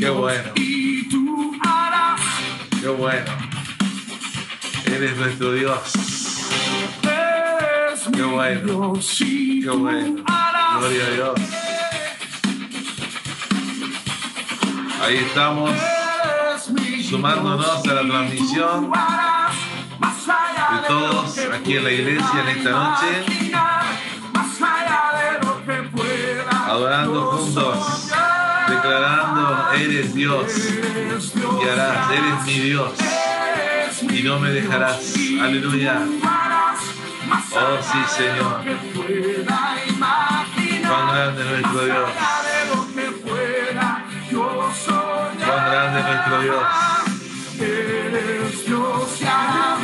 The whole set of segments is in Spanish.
Qué bueno. Y tú harás. Qué bueno. Eres nuestro Dios. Mi bueno. Dios Qué bueno. Gloria a Dios. Ahí estamos Sumándonos a la transmisión de todos aquí en la iglesia en esta noche. Adorando. Declarando, eres Dios y harás, eres mi Dios y no me dejarás. Aleluya. Oh, sí, Señor. Cuán grande es nuestro Dios. Cuán grande es nuestro Dios.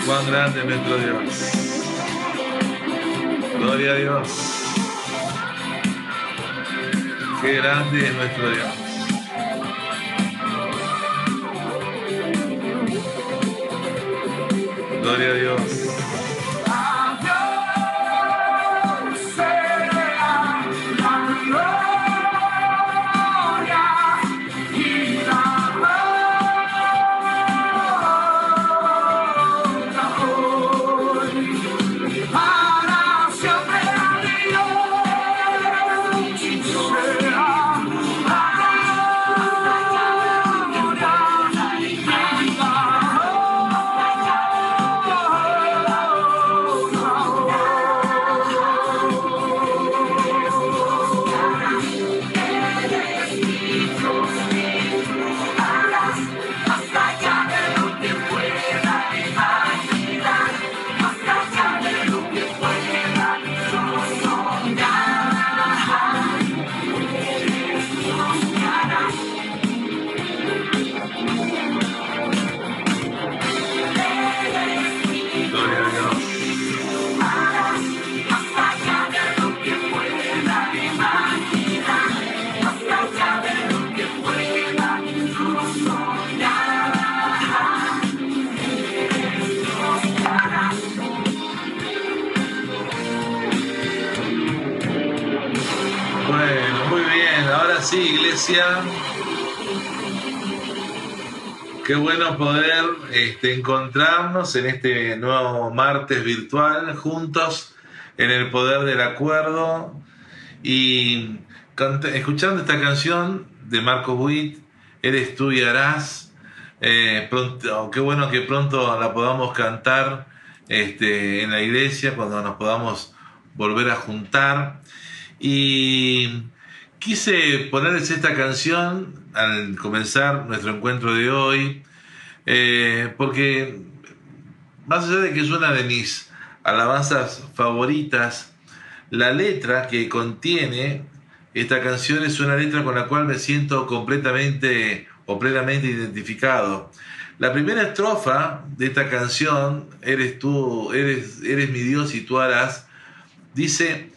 Cuán grande es nuestro Dios. Gloria a Dios. Qué grande es nuestro Dios. Gloria a Dios. Bueno, muy bien. Ahora sí, iglesia. Qué bueno poder este, encontrarnos en este nuevo martes virtual juntos en el poder del acuerdo y escuchando esta canción de Marco Buit, Eres tú y harás. Eh, pronto, qué bueno que pronto la podamos cantar este, en la iglesia cuando nos podamos volver a juntar. Y quise ponerles esta canción al comenzar nuestro encuentro de hoy, eh, porque más allá de que es una de mis alabanzas favoritas, la letra que contiene esta canción es una letra con la cual me siento completamente o plenamente identificado. La primera estrofa de esta canción, Eres tú, eres, eres mi Dios y tú harás, dice,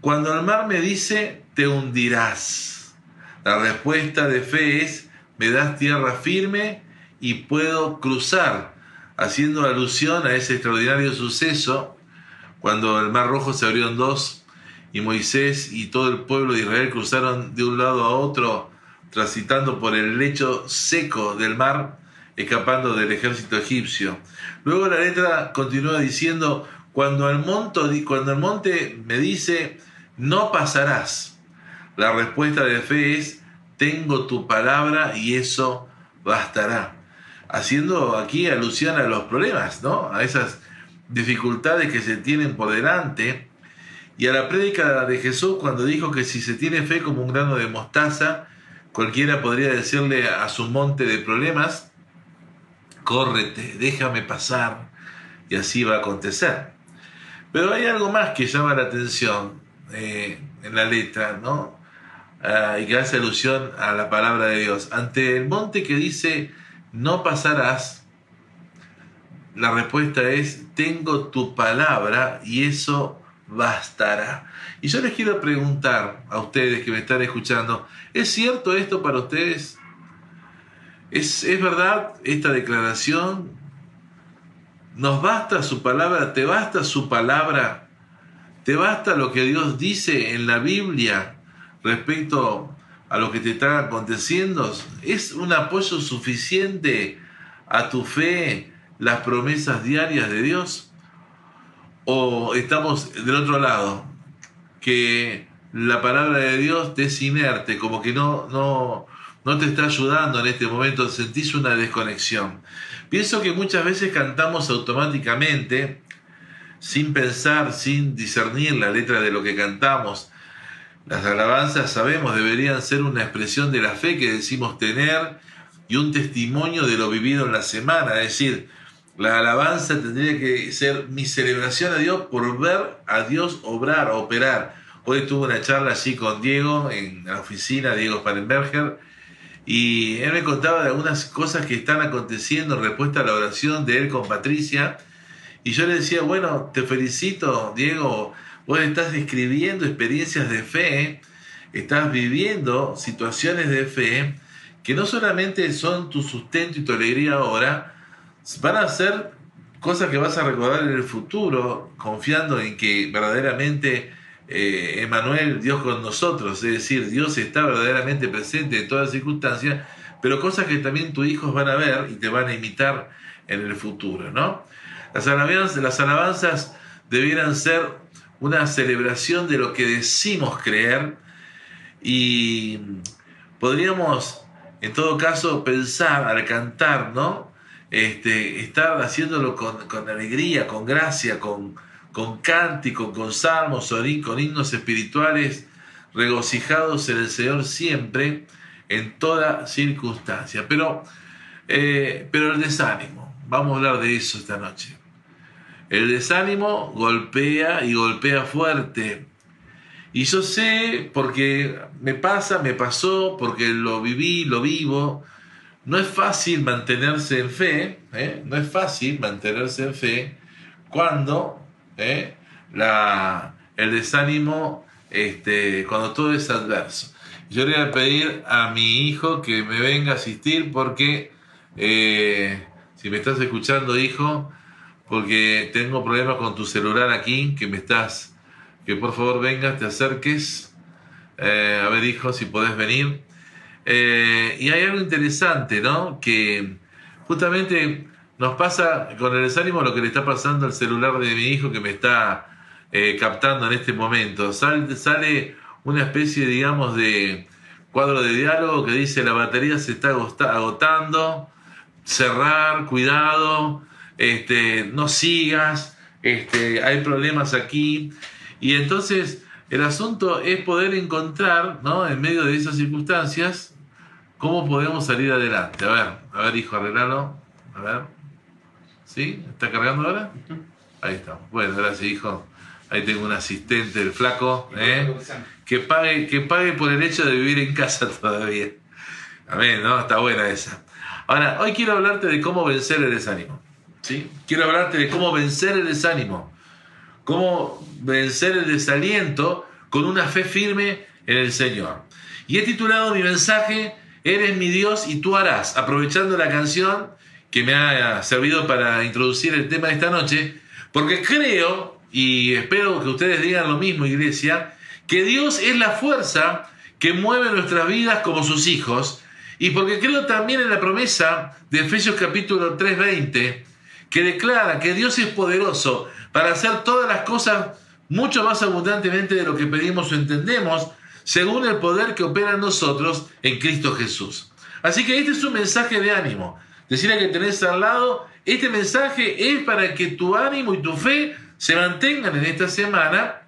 cuando el mar me dice, te hundirás. La respuesta de fe es, me das tierra firme y puedo cruzar, haciendo alusión a ese extraordinario suceso cuando el mar rojo se abrió en dos y Moisés y todo el pueblo de Israel cruzaron de un lado a otro, transitando por el lecho seco del mar, escapando del ejército egipcio. Luego la letra continúa diciendo, cuando el, monto, cuando el monte me dice, no pasarás. La respuesta de fe es, tengo tu palabra y eso bastará. Haciendo aquí alusión a los problemas, ¿no? A esas dificultades que se tienen por delante. Y a la prédica de Jesús cuando dijo que si se tiene fe como un grano de mostaza, cualquiera podría decirle a su monte de problemas, córrete, déjame pasar, y así va a acontecer. Pero hay algo más que llama la atención en la letra, ¿no? Ah, y que hace alusión a la palabra de Dios. Ante el monte que dice, no pasarás, la respuesta es, tengo tu palabra y eso bastará. Y yo les quiero preguntar a ustedes que me están escuchando, ¿es cierto esto para ustedes? ¿Es, ¿Es verdad esta declaración? ¿Nos basta su palabra? ¿Te basta su palabra? ¿Te basta lo que Dios dice en la Biblia respecto a lo que te está aconteciendo? ¿Es un apoyo suficiente a tu fe las promesas diarias de Dios? ¿O estamos del otro lado? Que la palabra de Dios te es inerte, como que no, no, no te está ayudando en este momento, sentís una desconexión. Pienso que muchas veces cantamos automáticamente, sin pensar, sin discernir la letra de lo que cantamos. Las alabanzas, sabemos, deberían ser una expresión de la fe que decimos tener y un testimonio de lo vivido en la semana. Es decir, la alabanza tendría que ser mi celebración a Dios por ver a Dios obrar, operar. Hoy tuve una charla así con Diego en la oficina, Diego Sparenberger, y él me contaba de algunas cosas que están aconteciendo en respuesta a la oración de él con Patricia. Y yo le decía, bueno, te felicito, Diego, vos estás describiendo experiencias de fe, estás viviendo situaciones de fe que no solamente son tu sustento y tu alegría ahora, van a ser cosas que vas a recordar en el futuro, confiando en que verdaderamente eh, Emanuel, Dios con nosotros, es decir, Dios está verdaderamente presente en todas las circunstancias, pero cosas que también tus hijos van a ver y te van a imitar en el futuro, ¿no? Las alabanzas, las alabanzas debieran ser una celebración de lo que decimos creer y podríamos, en todo caso, pensar al cantar, ¿no? Este, estar haciéndolo con, con alegría, con gracia, con, con cántico, con salmos, con himnos espirituales, regocijados en el Señor siempre, en toda circunstancia. Pero, eh, pero el desánimo, vamos a hablar de eso esta noche. El desánimo golpea y golpea fuerte. Y yo sé, porque me pasa, me pasó, porque lo viví, lo vivo. No es fácil mantenerse en fe, ¿eh? no es fácil mantenerse en fe cuando ¿eh? la, el desánimo este, cuando todo es adverso. Yo le voy a pedir a mi hijo que me venga a asistir porque, eh, si me estás escuchando, hijo, porque tengo problemas con tu celular aquí, que me estás, que por favor vengas, te acerques. Eh, a ver, hijo, si podés venir. y hay algo interesante, ¿no? Que justamente nos pasa con el desánimo lo que le está pasando al celular de mi hijo que me está eh, captando en este momento. Sale una especie, digamos, de cuadro de diálogo que dice la batería se está agotando, cerrar, cuidado, este, no sigas, este, hay problemas aquí. Y entonces el asunto es poder encontrar, ¿no? En medio de esas circunstancias, cómo podemos salir adelante. A ver, a ver, hijo, arreglalo. A ver. ¿Sí? ¿Está cargando ahora? Ahí estamos. Bueno, gracias, hijo. Ahí tengo un asistente, el flaco, ¿eh? que, pague, que pague por el hecho de vivir en casa todavía. Amén, ¿no? Está buena esa. Ahora, hoy quiero hablarte de cómo vencer el desánimo. Quiero hablarte de cómo vencer el desánimo. Cómo vencer el desaliento con una fe firme en el Señor. Y he titulado mi mensaje, Eres mi Dios y tú harás, aprovechando la canción que me ha servido para introducir el tema de esta noche, porque creo, y espero que ustedes digan lo mismo, iglesia, que Dios es la fuerza que mueve nuestras vidas como sus hijos, y porque creo también en la promesa de Efesios capítulo 3:20, que declara que Dios es poderoso para hacer todas las cosas mucho más abundantemente de lo que pedimos o entendemos, según el poder que opera en nosotros en Cristo Jesús. Así que este es un mensaje de ánimo decirle que tenés al lado, este mensaje es para que tu ánimo y tu fe se mantengan en esta semana,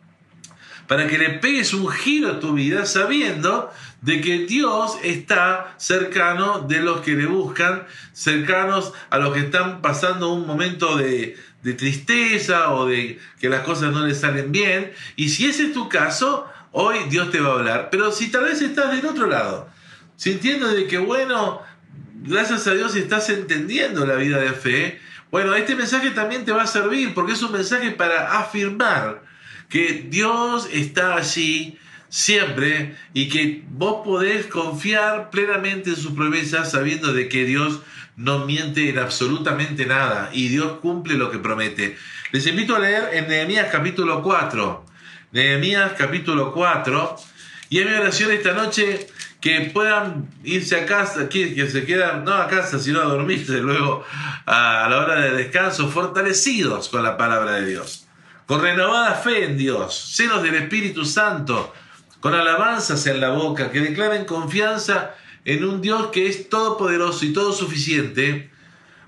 para que le pegues un giro a tu vida sabiendo de que Dios está cercano de los que le buscan, cercanos a los que están pasando un momento de, de tristeza o de que las cosas no les salen bien. Y si ese es tu caso, hoy Dios te va a hablar. Pero si tal vez estás del otro lado, sintiendo de que, bueno, gracias a Dios estás entendiendo la vida de fe, bueno, este mensaje también te va a servir porque es un mensaje para afirmar que Dios está allí siempre y que vos podés confiar plenamente en sus promesas sabiendo de que Dios no miente en absolutamente nada y Dios cumple lo que promete. Les invito a leer en Nehemías capítulo 4. Nehemías capítulo 4. Y en mi oración esta noche que puedan irse a casa, que se quedan, no a casa, sino a dormirse luego a, a la hora de descanso, fortalecidos con la palabra de Dios, con renovada fe en Dios, llenos del Espíritu Santo, con alabanzas en la boca, que declaren confianza en un Dios que es todopoderoso y todo suficiente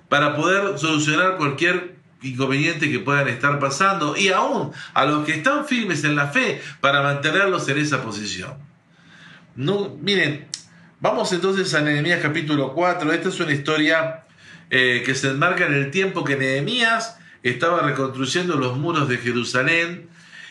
para poder solucionar cualquier inconveniente que puedan estar pasando y aún a los que están firmes en la fe para mantenerlos en esa posición. No, miren, vamos entonces a Nehemías capítulo 4. Esta es una historia eh, que se enmarca en el tiempo que Nehemías estaba reconstruyendo los muros de Jerusalén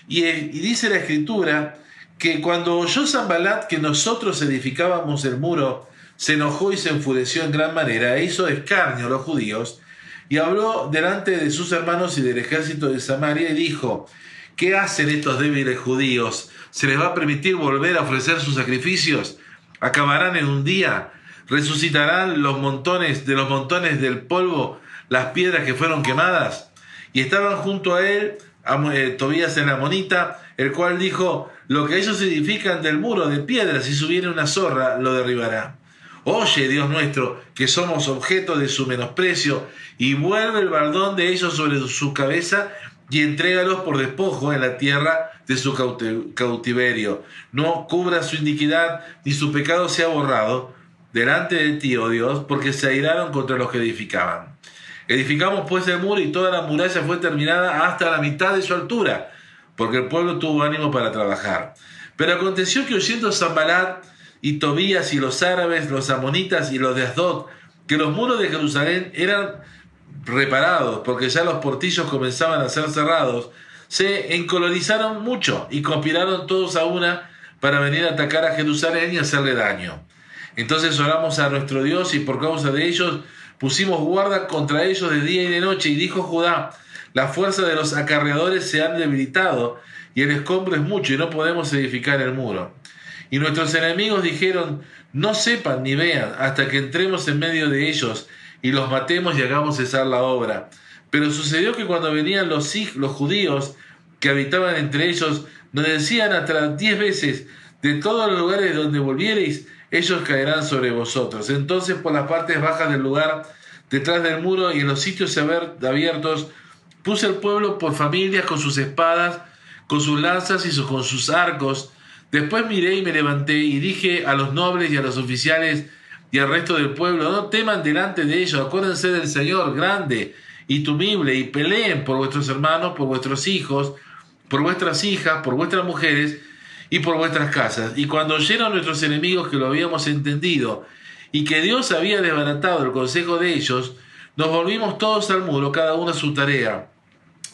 y, eh, y dice la escritura que cuando oyó Zambalat que nosotros edificábamos el muro, se enojó y se enfureció en gran manera e hizo escarnio a los judíos y habló delante de sus hermanos y del ejército de Samaria y dijo, ¿qué hacen estos débiles judíos? ¿Se les va a permitir volver a ofrecer sus sacrificios? ¿Acabarán en un día? ¿Resucitarán los montones de los montones del polvo las piedras que fueron quemadas? Y estaban junto a él eh, Tobías el Amonita, el cual dijo, lo que ellos edifican del muro de piedras, si subiera una zorra, lo derribará. Oye, Dios nuestro, que somos objeto de su menosprecio, y vuelve el baldón de ellos sobre su cabeza y entrégalos por despojo en la tierra de su cautiverio. No cubra su iniquidad, ni su pecado sea borrado delante de ti, oh Dios, porque se airaron contra los que edificaban. Edificamos pues el muro y toda la muralla fue terminada hasta la mitad de su altura, porque el pueblo tuvo ánimo para trabajar. Pero aconteció que oyendo Zambalat y Tobías y los árabes, los amonitas y los de Asdod, que los muros de Jerusalén eran reparados, porque ya los portillos comenzaban a ser cerrados, se encolorizaron mucho y conspiraron todos a una para venir a atacar a Jerusalén y hacerle daño. Entonces oramos a nuestro Dios y por causa de ellos pusimos guarda contra ellos de día y de noche y dijo Judá, la fuerza de los acarreadores se han debilitado y el escombro es mucho y no podemos edificar el muro. Y nuestros enemigos dijeron, no sepan ni vean hasta que entremos en medio de ellos y los matemos y hagamos cesar la obra. Pero sucedió que cuando venían los, los judíos que habitaban entre ellos, nos decían hasta diez veces, de todos los lugares donde volviereis, ellos caerán sobre vosotros. Entonces por las partes bajas del lugar, detrás del muro y en los sitios abiertos, puse el pueblo por familias con sus espadas, con sus lanzas y con sus arcos. Después miré y me levanté y dije a los nobles y a los oficiales y al resto del pueblo, no teman delante de ellos, acuérdense del Señor grande y tumible y peleen por vuestros hermanos, por vuestros hijos, por vuestras hijas, por vuestras mujeres, y por vuestras casas. Y cuando oyeron nuestros enemigos que lo habíamos entendido y que Dios había desbaratado el consejo de ellos, nos volvimos todos al muro, cada uno a su tarea.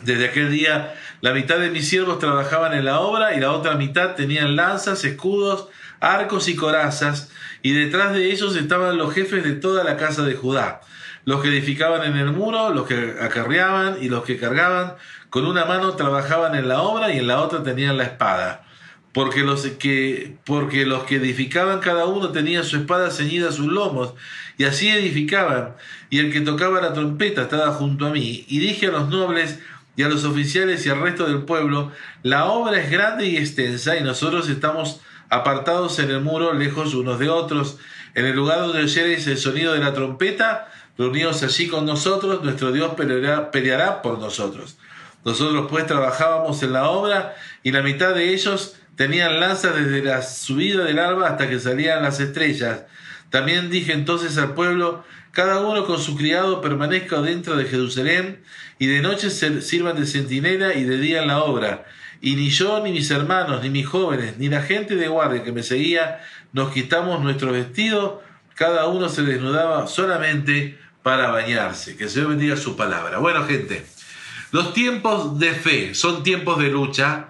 Desde aquel día la mitad de mis siervos trabajaban en la obra y la otra mitad tenían lanzas, escudos, arcos y corazas, y detrás de ellos estaban los jefes de toda la casa de Judá, los que edificaban en el muro, los que acarreaban y los que cargaban, con una mano trabajaban en la obra y en la otra tenían la espada porque los que, porque los que edificaban cada uno tenía su espada ceñida a sus lomos, y así edificaban, y el que tocaba la trompeta estaba junto a mí, y dije a los nobles y a los oficiales y al resto del pueblo, la obra es grande y extensa, y nosotros estamos apartados en el muro, lejos unos de otros, en el lugar donde oyereis el sonido de la trompeta, reunidos allí con nosotros, nuestro Dios peleará, peleará por nosotros. Nosotros pues trabajábamos en la obra, y la mitad de ellos Tenían lanzas desde la subida del alba hasta que salían las estrellas. También dije entonces al pueblo, cada uno con su criado permanezca dentro de Jerusalén, y de noche sirvan de centinela y de día en la obra. Y ni yo, ni mis hermanos, ni mis jóvenes, ni la gente de guardia que me seguía, nos quitamos nuestro vestido, cada uno se desnudaba solamente para bañarse. Que se bendiga su palabra. Bueno, gente, los tiempos de fe son tiempos de lucha,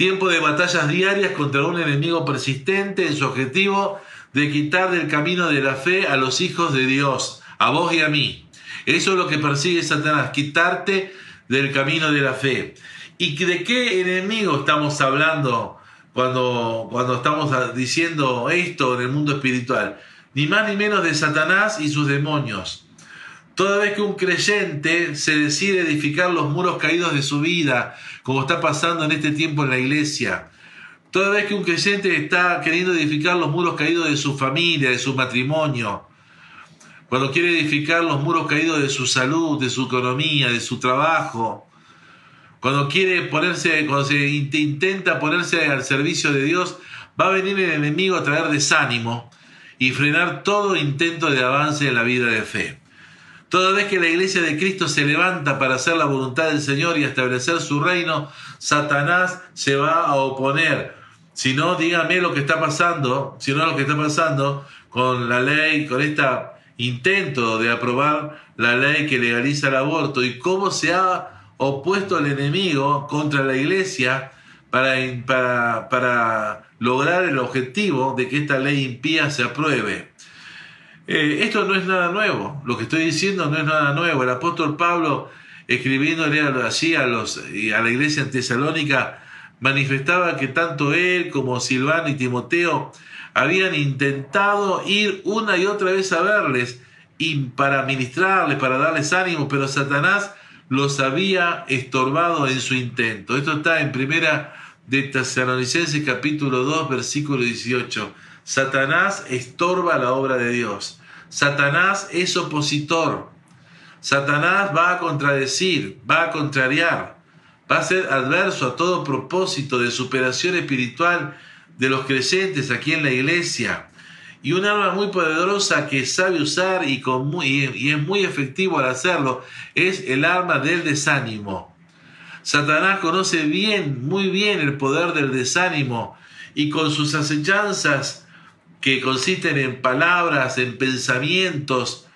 Tiempo de batallas diarias contra un enemigo persistente en su objetivo de quitar del camino de la fe a los hijos de Dios, a vos y a mí. Eso es lo que persigue Satanás, quitarte del camino de la fe. ¿Y de qué enemigo estamos hablando cuando, cuando estamos diciendo esto en el mundo espiritual? Ni más ni menos de Satanás y sus demonios. Toda vez que un creyente se decide edificar los muros caídos de su vida, como está pasando en este tiempo en la iglesia, Toda vez que un creyente está queriendo edificar los muros caídos de su familia, de su matrimonio, cuando quiere edificar los muros caídos de su salud, de su economía, de su trabajo, cuando quiere ponerse, cuando se intenta ponerse al servicio de Dios, va a venir el enemigo a traer desánimo y frenar todo intento de avance en la vida de fe. Toda vez que la iglesia de Cristo se levanta para hacer la voluntad del Señor y establecer su reino, Satanás se va a oponer. Si no, dígame lo que está pasando, si no lo que está pasando con la ley, con este intento de aprobar la ley que legaliza el aborto y cómo se ha opuesto el enemigo contra la iglesia para lograr el objetivo de que esta ley impía se apruebe. Eh, esto no es nada nuevo, lo que estoy diciendo no es nada nuevo. El apóstol Pablo, escribiéndole así a, los, a la iglesia en Tesalónica, manifestaba que tanto él como Silvano y Timoteo habían intentado ir una y otra vez a verles y para ministrarles, para darles ánimo, pero Satanás los había estorbado en su intento. Esto está en primera de Tesalonicenses capítulo 2 versículo 18. Satanás estorba la obra de Dios. Satanás es opositor. Satanás va a contradecir, va a contrariar, va a ser adverso a todo propósito de superación espiritual de los creyentes aquí en la iglesia. Y un arma muy poderosa que sabe usar y, con y es muy efectivo al hacerlo es el arma del desánimo. Satanás conoce bien, muy bien el poder del desánimo y con sus acechanzas que consisten en palabras, en pensamientos,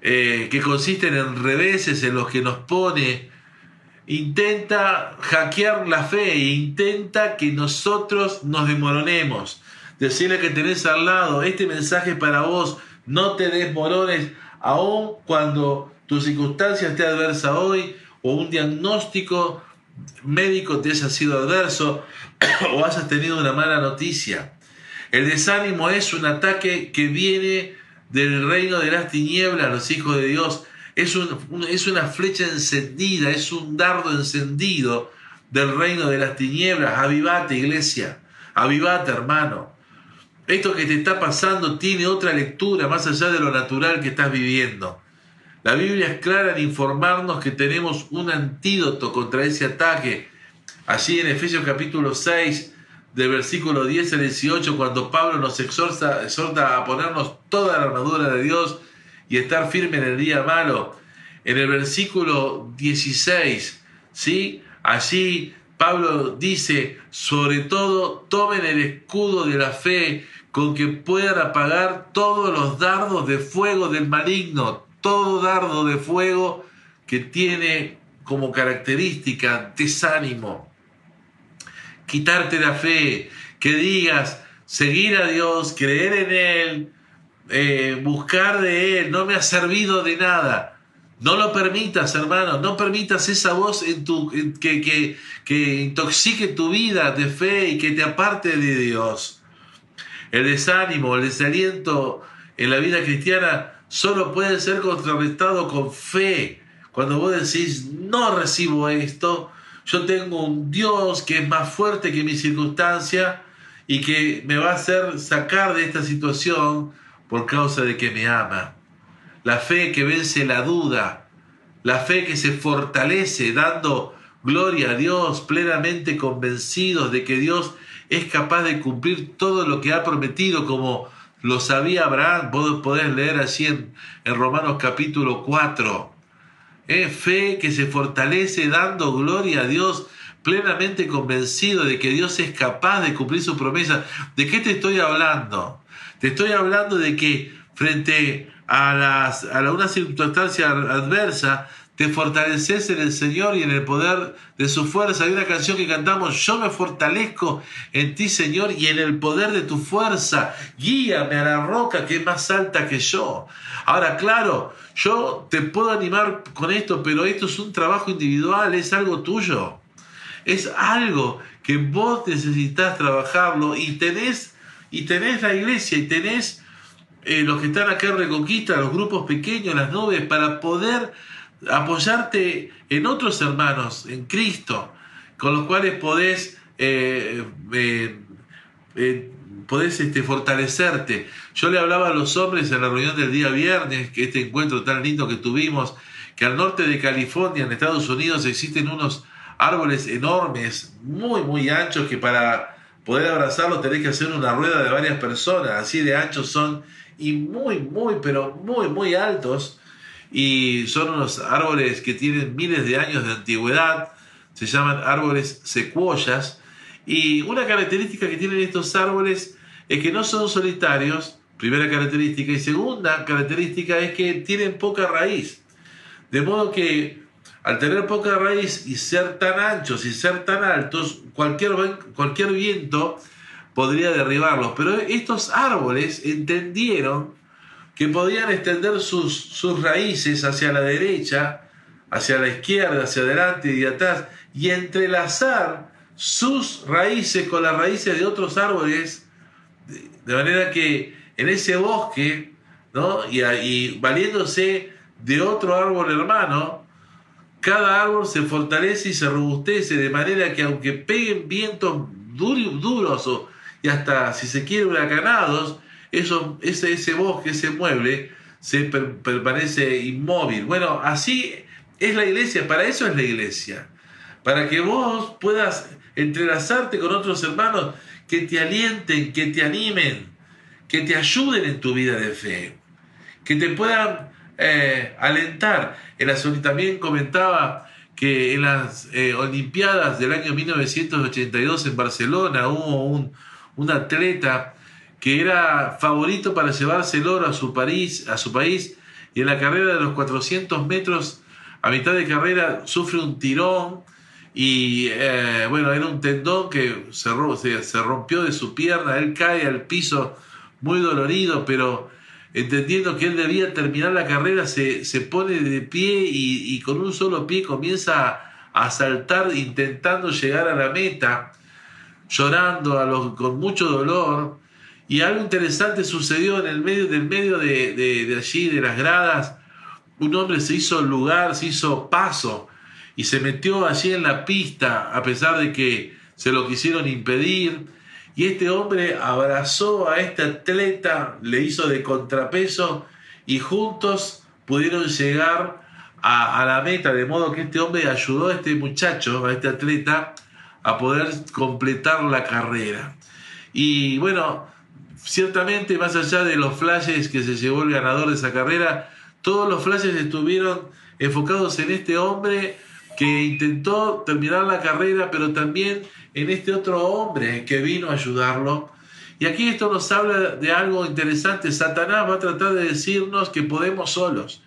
eh, que consisten en reveses en los que nos pone, intenta hackear la fe e intenta que nosotros nos desmoronemos. Decirle que tenés al lado, este mensaje para vos, no te desmorones, aun cuando tu circunstancia esté adversa hoy o un diagnóstico médico te haya sido adverso o hayas tenido una mala noticia. El desánimo es un ataque que viene del reino de las tinieblas, los hijos de Dios. Es, una flecha encendida, es un dardo encendido del reino de las tinieblas. Avivate, iglesia. Avivate, hermano. Esto que te está pasando tiene otra lectura más allá de lo natural que estás viviendo. La Biblia es clara en informarnos que tenemos un antídoto contra ese ataque. Allí en Efesios capítulo 6, del versículo 10 al 18, cuando Pablo nos exhorta, a ponernos toda la armadura de Dios y estar firme en el día malo. En el versículo 16, ¿sí? Allí Pablo dice, sobre todo, tomen el escudo de la fe con que puedan apagar todos los dardos de fuego del maligno, todo dardo de fuego que tiene como característica desánimo, quitarte la fe, que digas seguir a Dios, creer en Él, eh, buscar de Él, no me ha servido de nada. No lo permitas, hermano, no permitas esa voz en tu, que, que, que intoxique tu vida de fe y que te aparte de Dios. El desánimo, el desaliento en la vida cristiana solo puede ser contrarrestado con fe. Cuando vos decís, no recibo esto, yo tengo un Dios que es más fuerte que mi circunstancia y que me va a hacer sacar de esta situación por causa de que me ama. La fe que vence la duda, la fe que se fortalece dando gloria a Dios, plenamente convencidos de que Dios es capaz de cumplir todo lo que ha prometido, como lo sabía Abraham. Vos podés leer así en, en Romanos capítulo 4. Es fe que se fortalece dando gloria a Dios, plenamente convencido de que Dios es capaz de cumplir su promesa. ¿De qué te estoy hablando? Te estoy hablando de que frente a, las, a una circunstancia adversa, te fortaleces en el Señor y en el poder de su fuerza. Hay una canción que cantamos, yo me fortalezco en ti, Señor, y en el poder de tu fuerza. Guíame a la roca que es más alta que yo. Ahora, claro, yo te puedo animar con esto, pero esto es un trabajo individual, es algo tuyo. Es algo que vos necesitas trabajarlo y tenés, y tenés la iglesia y tenés eh, los que están acá en Reconquista, los grupos pequeños, las nubes, para poder apoyarte en otros hermanos, en Cristo, con los cuales podés eh, eh, eh, podés este, fortalecerte. Yo le hablaba a los hombres en la reunión del día viernes, que este encuentro tan lindo que tuvimos, que al norte de California, en Estados Unidos, existen unos árboles enormes, muy, muy anchos, que para poder abrazarlos tenés que hacer una rueda de varias personas, así de anchos son, y muy, muy, pero muy, muy altos, y son unos árboles que tienen miles de años de antigüedad, se llaman árboles secuoyas, y una característica que tienen estos árboles es que no son solitarios, primera característica, y segunda característica es que tienen poca raíz. De modo que al tener poca raíz y ser tan anchos y ser tan altos, cualquier, cualquier viento podría derribarlos. Pero estos árboles entendieron que podían extender sus, sus raíces hacia la derecha, hacia la izquierda, hacia adelante y atrás, y entrelazar sus raíces con las raíces de otros árboles, de manera que en ese bosque, ¿no? y, y valiéndose de otro árbol hermano, cada árbol se fortalece y se robustece de manera que aunque peguen vientos duros y hasta si se quiere huracanados, eso, ese, ese bosque, ese mueble, se permanece inmóvil. Bueno, así es la iglesia, para eso es la iglesia, para que vos puedas entrelazarte con otros hermanos que te alienten, que te animen, que te ayuden en tu vida de fe, que te puedan eh, alentar. El Azul también comentaba que en las eh, Olimpiadas del año 1982 en Barcelona hubo un, un, atleta que era favorito para llevarse el oro a su, país, a su país y en la carrera de los 400 metros a mitad de carrera sufre un tirón y eh, bueno, era un tendón que se, se, rompió de su pierna, él cae al piso muy dolorido, pero entendiendo que él debía terminar la carrera, se, se pone de pie y, con un solo pie comienza a, saltar intentando llegar a la meta, llorando a los, con mucho dolor. Y algo interesante sucedió en el medio medio de, de, de allí, de las gradas. Un hombre se hizo lugar, se hizo paso y se metió allí en la pista a pesar de que se lo quisieron impedir. Y este hombre abrazó a este atleta, le hizo de contrapeso y juntos pudieron llegar a, a, la meta, de modo que este hombre ayudó a este muchacho, a este atleta, a poder completar la carrera. Y bueno, ciertamente más allá de los flashes que se llevó el ganador de esa carrera, todos los flashes estuvieron enfocados en este hombre que intentó terminar la carrera, pero también en este otro hombre que vino a ayudarlo. Y aquí esto nos habla de algo interesante. Satanás va a tratar de decirnos que podemos solos,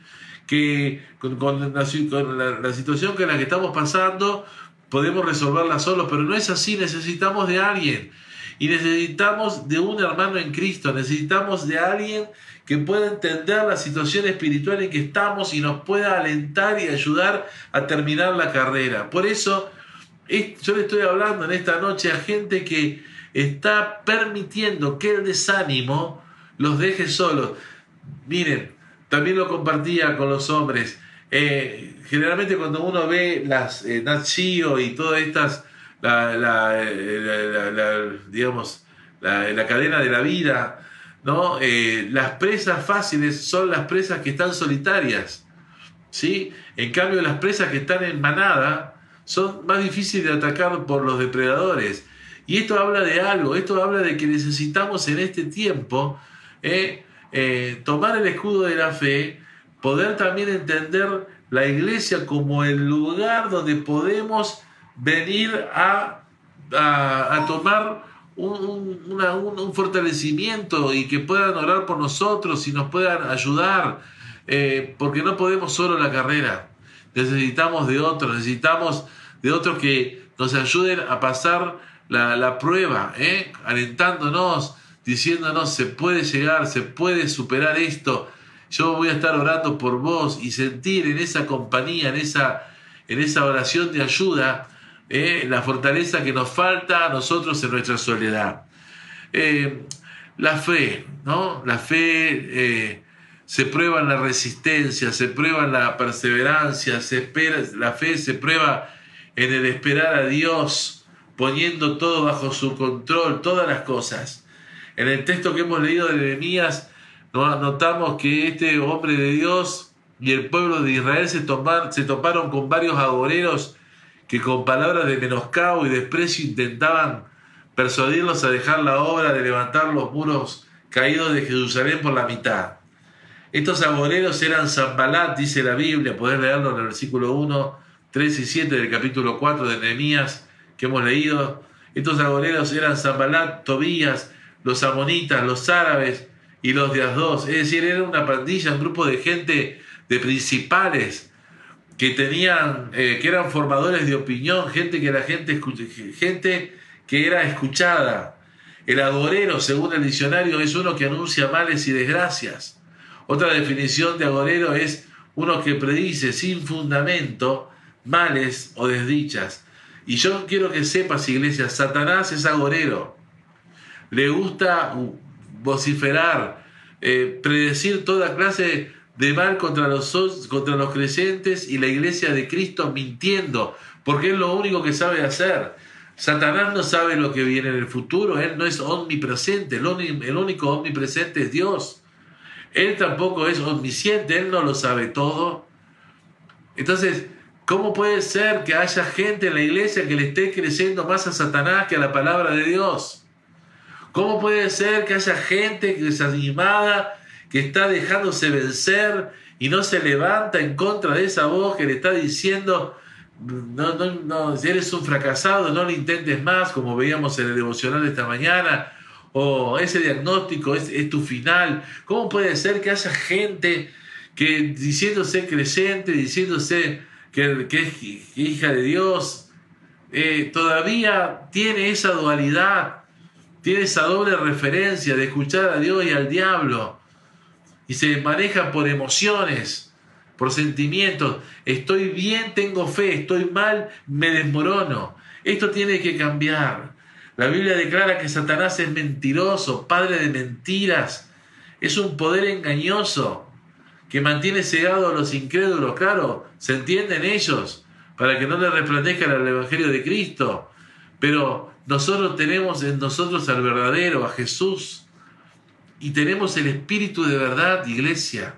que con, la, situación que la que estamos pasando podemos resolverla solos, pero no es así, necesitamos de alguien. Y necesitamos de un hermano en Cristo, necesitamos de alguien que pueda entender la situación espiritual en que estamos y nos pueda alentar y ayudar a terminar la carrera. Por eso yo le estoy hablando en esta noche a gente que está permitiendo que el desánimo los deje solos. Miren, también lo compartía con los hombres. Eh, generalmente cuando uno ve las eh, y todas estas, la, la, digamos, la cadena de la vida, ¿no? Eh, las presas fáciles son las presas que están solitarias, ¿sí? En cambio, las presas que están en manada son más difíciles de atacar por los depredadores. Y esto habla de algo, esto habla de que necesitamos en este tiempo eh, eh, tomar el escudo de la fe, poder también entender la iglesia como el lugar donde podemos venir a, a, tomar un, un, fortalecimiento y que puedan orar por nosotros y nos puedan ayudar, eh, porque no podemos solo la carrera, necesitamos de otros, necesitamos de otros que nos ayuden a pasar la, la prueba, ¿eh? alentándonos, diciéndonos, se puede llegar, se puede superar esto, yo voy a estar orando por vos y sentir en esa compañía, en esa, en esa oración de ayuda, la fortaleza que nos falta a nosotros en nuestra soledad. Eh, la fe, ¿no? La fe eh, se prueba en la resistencia, se prueba en la perseverancia, se espera, la fe se prueba en el esperar a Dios poniendo todo bajo su control, todas las cosas. En el texto que hemos leído de Nehemías, notamos que este hombre de Dios y el pueblo de Israel se, se toparon con varios agoreros que con palabras de menoscabo y desprecio intentaban persuadirlos a dejar la obra de levantar los muros caídos de Jerusalén por la mitad. Estos agoreros eran Zambalat, dice la Biblia, podés leerlo en el versículo 1, 3 y 7 del capítulo 4 de Nehemías que hemos leído. Estos agoreros eran Zambalat, Tobías, los amonitas, los árabes y los de Asdos. Es decir, era una pandilla, un grupo de gente, de principales, que tenían, eh, que eran formadores de opinión, gente que la gente, gente que era escuchada. El agorero, según el diccionario, es uno que anuncia males y desgracias. Otra definición de agorero es uno que predice sin fundamento males o desdichas. Y yo quiero que sepas, iglesia, Satanás es agorero. Le gusta vociferar, eh, predecir toda clase de mal contra los, contra los creyentes y la iglesia de Cristo mintiendo, porque es lo único que sabe hacer. Satanás no sabe lo que viene en el futuro, él no es omnipresente, el único omnipresente es Dios. Él tampoco es omnisciente, él no lo sabe todo. Entonces, ¿cómo puede ser que haya gente en la iglesia que le esté creciendo más a Satanás que a la palabra de Dios? ¿Cómo puede ser que haya gente desanimada que está dejándose vencer y no se levanta en contra de esa voz que le está diciendo, no, no, no, eres un fracasado, no lo intentes más, como veíamos en el devocional de esta mañana, o ese diagnóstico es, tu final. ¿Cómo puede ser que haya gente que diciéndose creyente, diciéndose que, es hija de Dios, eh, todavía tiene esa dualidad, tiene esa doble referencia de escuchar a Dios y al diablo? Y se maneja por emociones, por sentimientos. Estoy bien, tengo fe, estoy mal, me desmorono. Esto tiene que cambiar. La Biblia declara que Satanás es mentiroso, padre de mentiras. Es un poder engañoso que mantiene cegado a los incrédulos. Claro, se entienden ellos para que no le resplandezcan el Evangelio de Cristo. Pero nosotros tenemos en nosotros al verdadero, a Jesús y tenemos el espíritu de verdad, iglesia.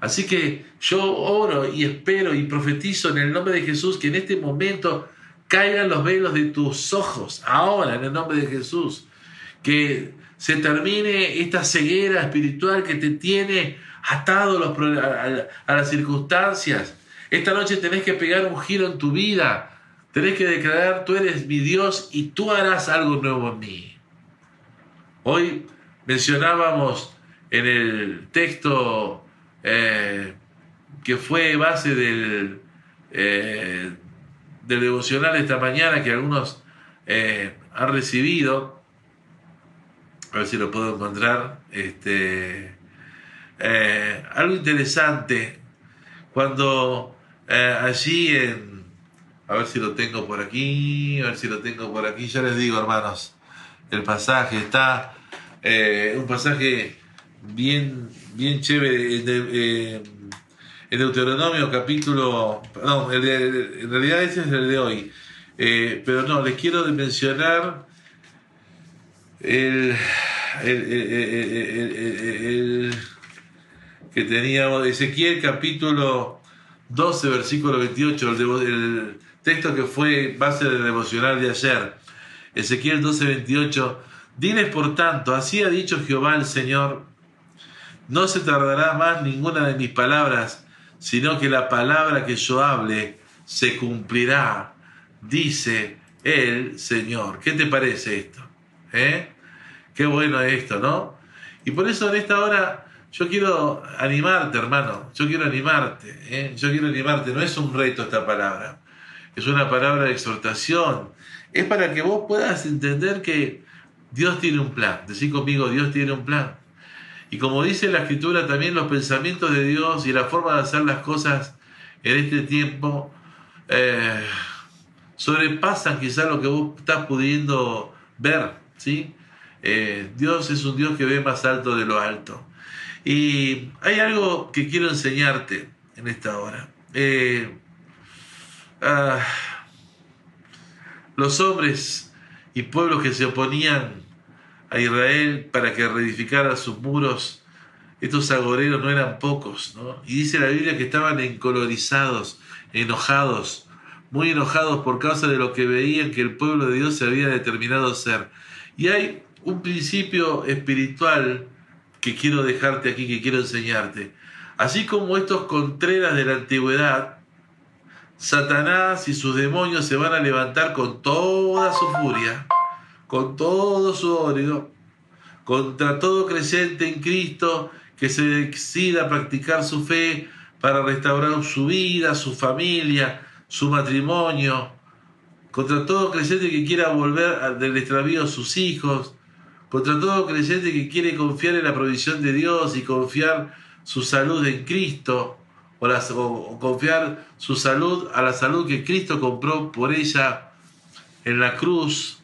Así que yo oro y espero y profetizo en el nombre de Jesús que en este momento caigan los velos de tus ojos, ahora en el nombre de Jesús, que se termine esta ceguera espiritual que te tiene atado a las circunstancias. Esta noche tenés que pegar un giro en tu vida, tenés que declarar, tú eres mi Dios y tú harás algo nuevo en mí. Hoy mencionábamos en el texto eh, que fue base del, eh, del devocional esta mañana que algunos eh, han recibido, a ver si lo puedo encontrar, este, algo interesante, cuando allí en, a ver si lo tengo por aquí, a ver si lo tengo por aquí, ya les digo hermanos, el pasaje está eh, un pasaje bien, bien chévere eh, en Deuteronomio capítulo, no, en realidad ese es el de hoy, eh, pero no, les quiero mencionar el, que teníamos, Ezequiel capítulo 12, versículo 28, el, texto que fue base del devocional de ayer, Ezequiel 12, 28, Diles por tanto, así ha dicho Jehová el Señor, no se tardará más ninguna de mis palabras, sino que la palabra que yo hable se cumplirá, dice el Señor. ¿Qué te parece esto? ¿Eh? Qué bueno esto, ¿no? Y por eso en esta hora yo quiero animarte, hermano, yo quiero animarte, ¿eh? yo quiero animarte, no es un reto esta palabra, es una palabra de exhortación, es para que vos puedas entender que Dios tiene un plan. Decí conmigo, Dios tiene un plan. Y como dice la escritura, también los pensamientos de Dios y la forma de hacer las cosas en este tiempo eh, sobrepasan quizás lo que vos estás pudiendo ver. ¿sí? Eh, Dios es un Dios que ve más alto de lo alto. Y hay algo que quiero enseñarte en esta hora. Eh, ah, los hombres y pueblos que se oponían a Israel para que reedificara sus muros, estos agoreros no eran pocos, ¿no? Y dice la Biblia que estaban encolorizados, enojados, muy enojados por causa de lo que veían que el pueblo de Dios se había determinado ser. Y hay un principio espiritual que quiero dejarte aquí, que quiero enseñarte. Así como estos contreras de la antigüedad, Satanás y sus demonios se van a levantar con toda su furia, con todo su odio, contra todo creyente en Cristo que se decida practicar su fe para restaurar su vida, su familia, su matrimonio, contra todo creyente que quiera volver del extravío a sus hijos, contra todo creyente que quiere confiar en la provisión de Dios y confiar su salud en Cristo, o, confiar su salud a la salud que Cristo compró por ella en la cruz.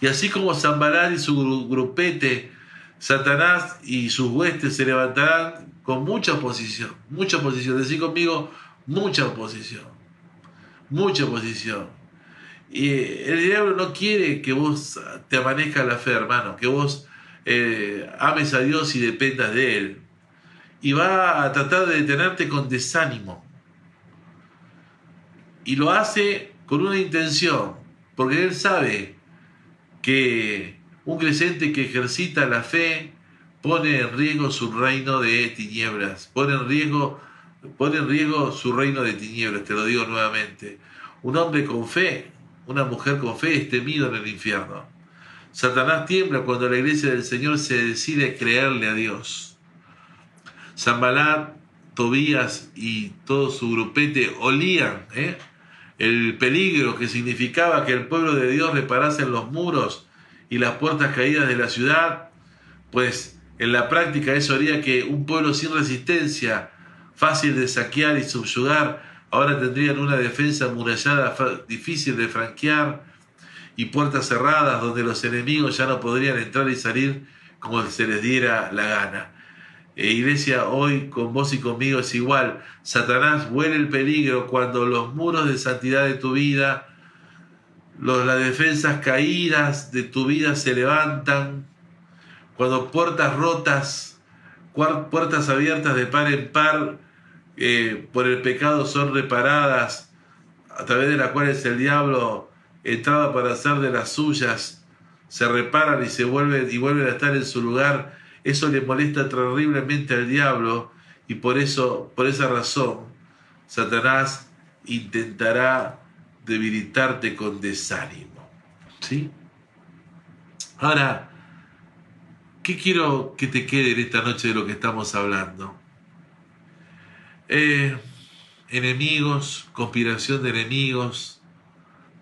Y así como Zambarán y su grupete, Satanás y sus huestes se levantarán con mucha oposición, mucha oposición. Decir conmigo, mucha oposición, mucha oposición. Y el diablo no quiere que vos te amanezca la fe, hermano, que vos eh, ames a Dios y dependas de Él y va a tratar de detenerte con desánimo. Y lo hace con una intención, porque él sabe que un creyente que ejercita la fe pone en riesgo su reino de tinieblas, pone en riesgo, pone en riesgo su reino de tinieblas, te lo digo nuevamente. Un hombre con fe, una mujer con fe es temido en el infierno. Satanás tiembla cuando la iglesia del Señor se decide creerle a Dios. Zambalat, Tobías y todo su grupete olían ¿eh? El peligro que significaba que el pueblo de Dios reparase los muros y las puertas caídas de la ciudad, pues en la práctica eso haría que un pueblo sin resistencia, fácil de saquear y subyugar, ahora tendrían una defensa amurallada difícil de franquear y puertas cerradas donde los enemigos ya no podrían entrar y salir como se les diera la gana. E iglesia, hoy con vos y conmigo es igual. Satanás huele el peligro cuando los muros de santidad de tu vida, las defensas caídas de tu vida se levantan, cuando puertas rotas, puertas abiertas de par en par eh, por el pecado son reparadas, a través de las cuales el diablo entraba para hacer de las suyas, se reparan y se vuelven y vuelven a estar en su lugar eso le molesta terriblemente al diablo y por eso, por esa razón, Satanás intentará debilitarte con desánimo. ¿Sí? Ahora, ¿qué quiero que te quede en esta noche de lo que estamos hablando? Eh, enemigos, conspiración de enemigos,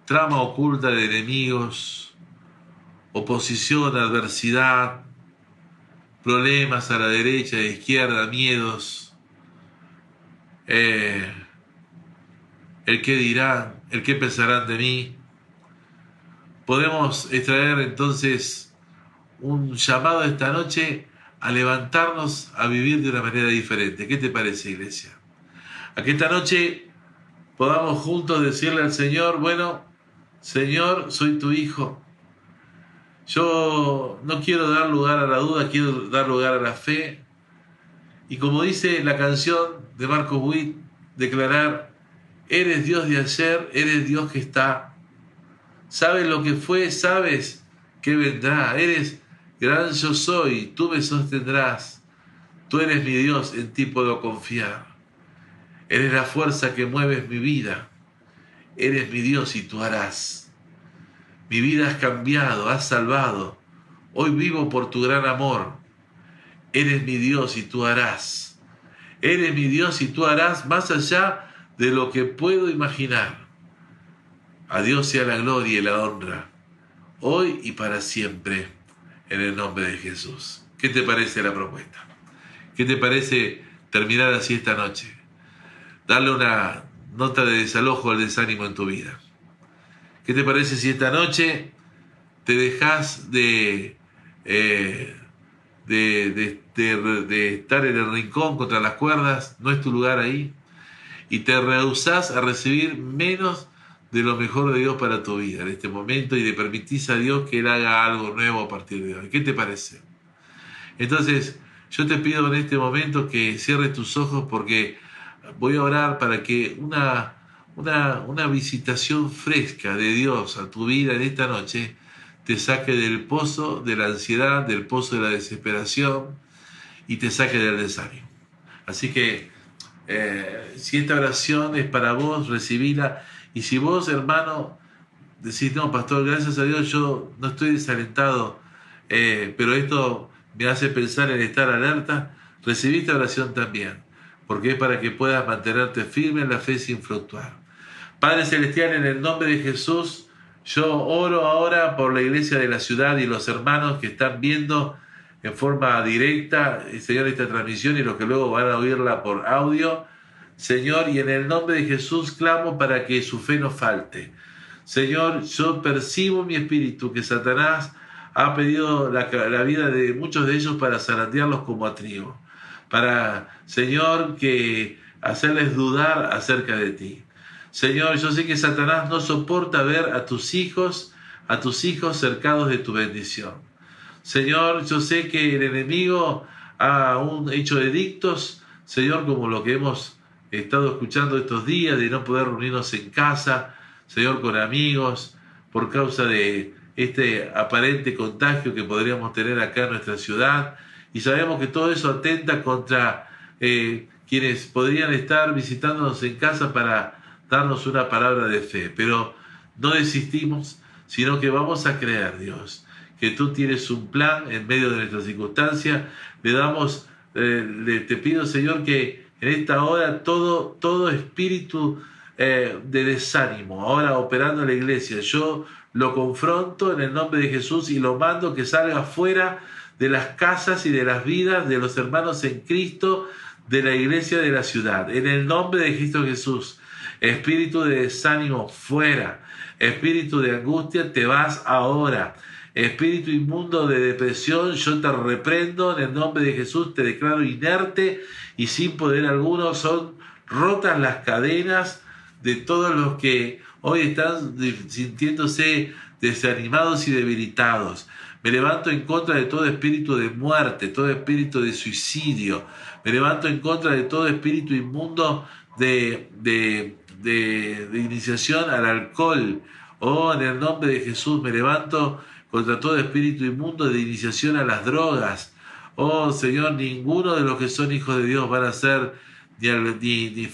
trama oculta de enemigos, oposición, adversidad, problemas a la derecha, a la izquierda, miedos, eh, el qué dirán, el qué pensarán de mí. Podemos extraer entonces un llamado esta noche a levantarnos a vivir de una manera diferente. ¿Qué te parece, iglesia? A que esta noche podamos juntos decirle al Señor, bueno, Señor, soy tu hijo, yo no quiero dar lugar a la duda, quiero dar lugar a la fe. Y como dice la canción de Marcos Witt, declarar, eres Dios de ayer, eres Dios que está. Sabes lo que fue, sabes que vendrá. Eres gran yo soy, tú me sostendrás. Tú eres mi Dios, en ti puedo confiar. Eres la fuerza que mueves mi vida. Eres mi Dios y tú harás. Mi vida has cambiado, has salvado. Hoy vivo por tu gran amor. Eres mi Dios y tú harás. Eres mi Dios y tú harás más allá de lo que puedo imaginar. A Dios sea la gloria y la honra, hoy y para siempre, en el nombre de Jesús. ¿Qué te parece la propuesta? ¿Qué te parece terminar así esta noche? Darle una nota de desalojo al desánimo en tu vida. ¿Qué te parece si esta noche te dejas de, eh, de, de, estar en el rincón contra las cuerdas? No es tu lugar ahí. Y te rehusás a recibir menos de lo mejor de Dios para tu vida en este momento y de permitís a Dios que Él haga algo nuevo a partir de hoy. ¿Qué te parece? Entonces, yo te pido en este momento que cierres tus ojos porque voy a orar para que una, una, una visitación fresca de Dios a tu vida en esta noche te saque del pozo de la ansiedad, del pozo de la desesperación y te saque del desánimo. Así que eh, si esta oración es para vos, recibila. Y si vos, hermano, decís, no, pastor, gracias a Dios, yo no estoy desalentado, eh, pero esto me hace pensar en estar alerta, recibí esta oración también, porque es para que puedas mantenerte firme en la fe sin fluctuar. Padre Celestial, en el nombre de Jesús, yo oro ahora por la iglesia de la ciudad y los hermanos que están viendo en forma directa, Señor, esta transmisión y los que luego van a oírla por audio. Señor, y en el nombre de Jesús clamo para que su fe no falte. Señor, yo percibo mi espíritu que Satanás ha pedido la, vida de muchos de ellos para zarandearlos como a trigo. Para, Señor, que hacerles dudar acerca de ti. Señor, yo sé que Satanás no soporta ver a tus hijos, a tus hijos cercados de tu bendición. Señor, yo sé que el enemigo ha un hecho edictos, Señor, como lo que hemos estado escuchando estos días, de no poder reunirnos en casa, Señor, con amigos, por causa de este aparente contagio que podríamos tener acá en nuestra ciudad. Y sabemos que todo eso atenta contra eh, quienes podrían estar visitándonos en casa para darnos una palabra de fe, pero no desistimos, sino que vamos a creer, Dios, que tú tienes un plan en medio de nuestras circunstancias. Le damos, eh, le, te pido, Señor, que en esta hora todo, todo espíritu eh, de desánimo, ahora operando en la iglesia, yo lo confronto en el nombre de Jesús y lo mando que salga fuera de las casas y de las vidas de los hermanos en Cristo de la iglesia de la ciudad. En el nombre de Cristo Jesús Espíritu de desánimo, fuera. Espíritu de angustia, te vas ahora. Espíritu inmundo de depresión, yo te reprendo en el nombre de Jesús, te declaro inerte y sin poder alguno. Son rotas las cadenas de todos los que hoy están sintiéndose desanimados y debilitados. Me levanto en contra de todo espíritu de muerte, todo espíritu de suicidio. Me levanto en contra de todo espíritu inmundo de, de de, iniciación al alcohol. Oh, en el nombre de Jesús me levanto contra todo espíritu inmundo de iniciación a las drogas. Oh Señor, ninguno de los que son hijos de Dios van a ser ni, ni, ni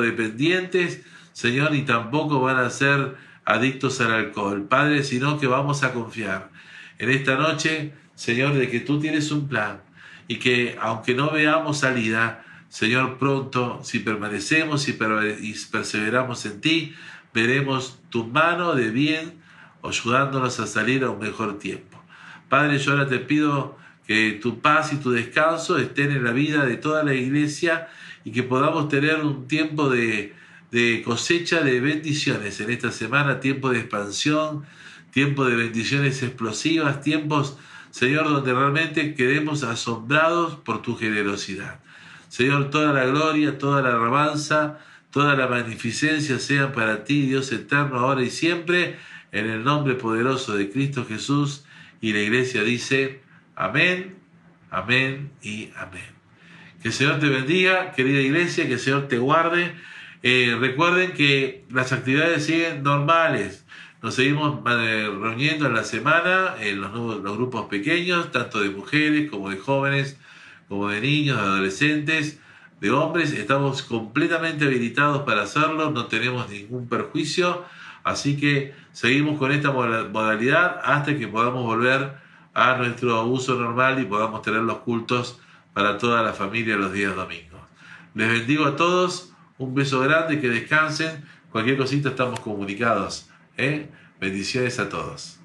dependientes, Señor, ni tampoco van a ser adictos al alcohol. Padre, sino que vamos a confiar en esta noche, Señor, de que tú tienes un plan y que aunque no veamos salida, Señor, pronto, si permanecemos y perseveramos en ti, veremos tu mano de bien ayudándonos a salir a un mejor tiempo. Padre, yo ahora te pido que tu paz y tu descanso estén en la vida de toda la iglesia y que podamos tener un tiempo de, de cosecha de bendiciones en esta semana, tiempo de expansión, tiempo de bendiciones explosivas, tiempos, Señor, donde realmente quedemos asombrados por tu generosidad. Señor, toda la gloria, toda la alabanza, toda la magnificencia sean para ti, Dios eterno, ahora y siempre, en el nombre poderoso de Cristo Jesús. Y la iglesia dice, amén, amén y amén. Que el Señor te bendiga, querida iglesia, que el Señor te guarde. Eh, recuerden que las actividades siguen normales. Nos seguimos eh, reuniendo en la semana en los, los grupos pequeños, tanto de mujeres como de jóvenes como de niños, de adolescentes, de hombres, estamos completamente habilitados para hacerlo, no tenemos ningún perjuicio, así que seguimos con esta modalidad hasta que podamos volver a nuestro uso normal y podamos tener los cultos para toda la familia los días domingos. Les bendigo a todos, un beso grande, que descansen, cualquier cosita estamos comunicados. ¿eh? Bendiciones a todos.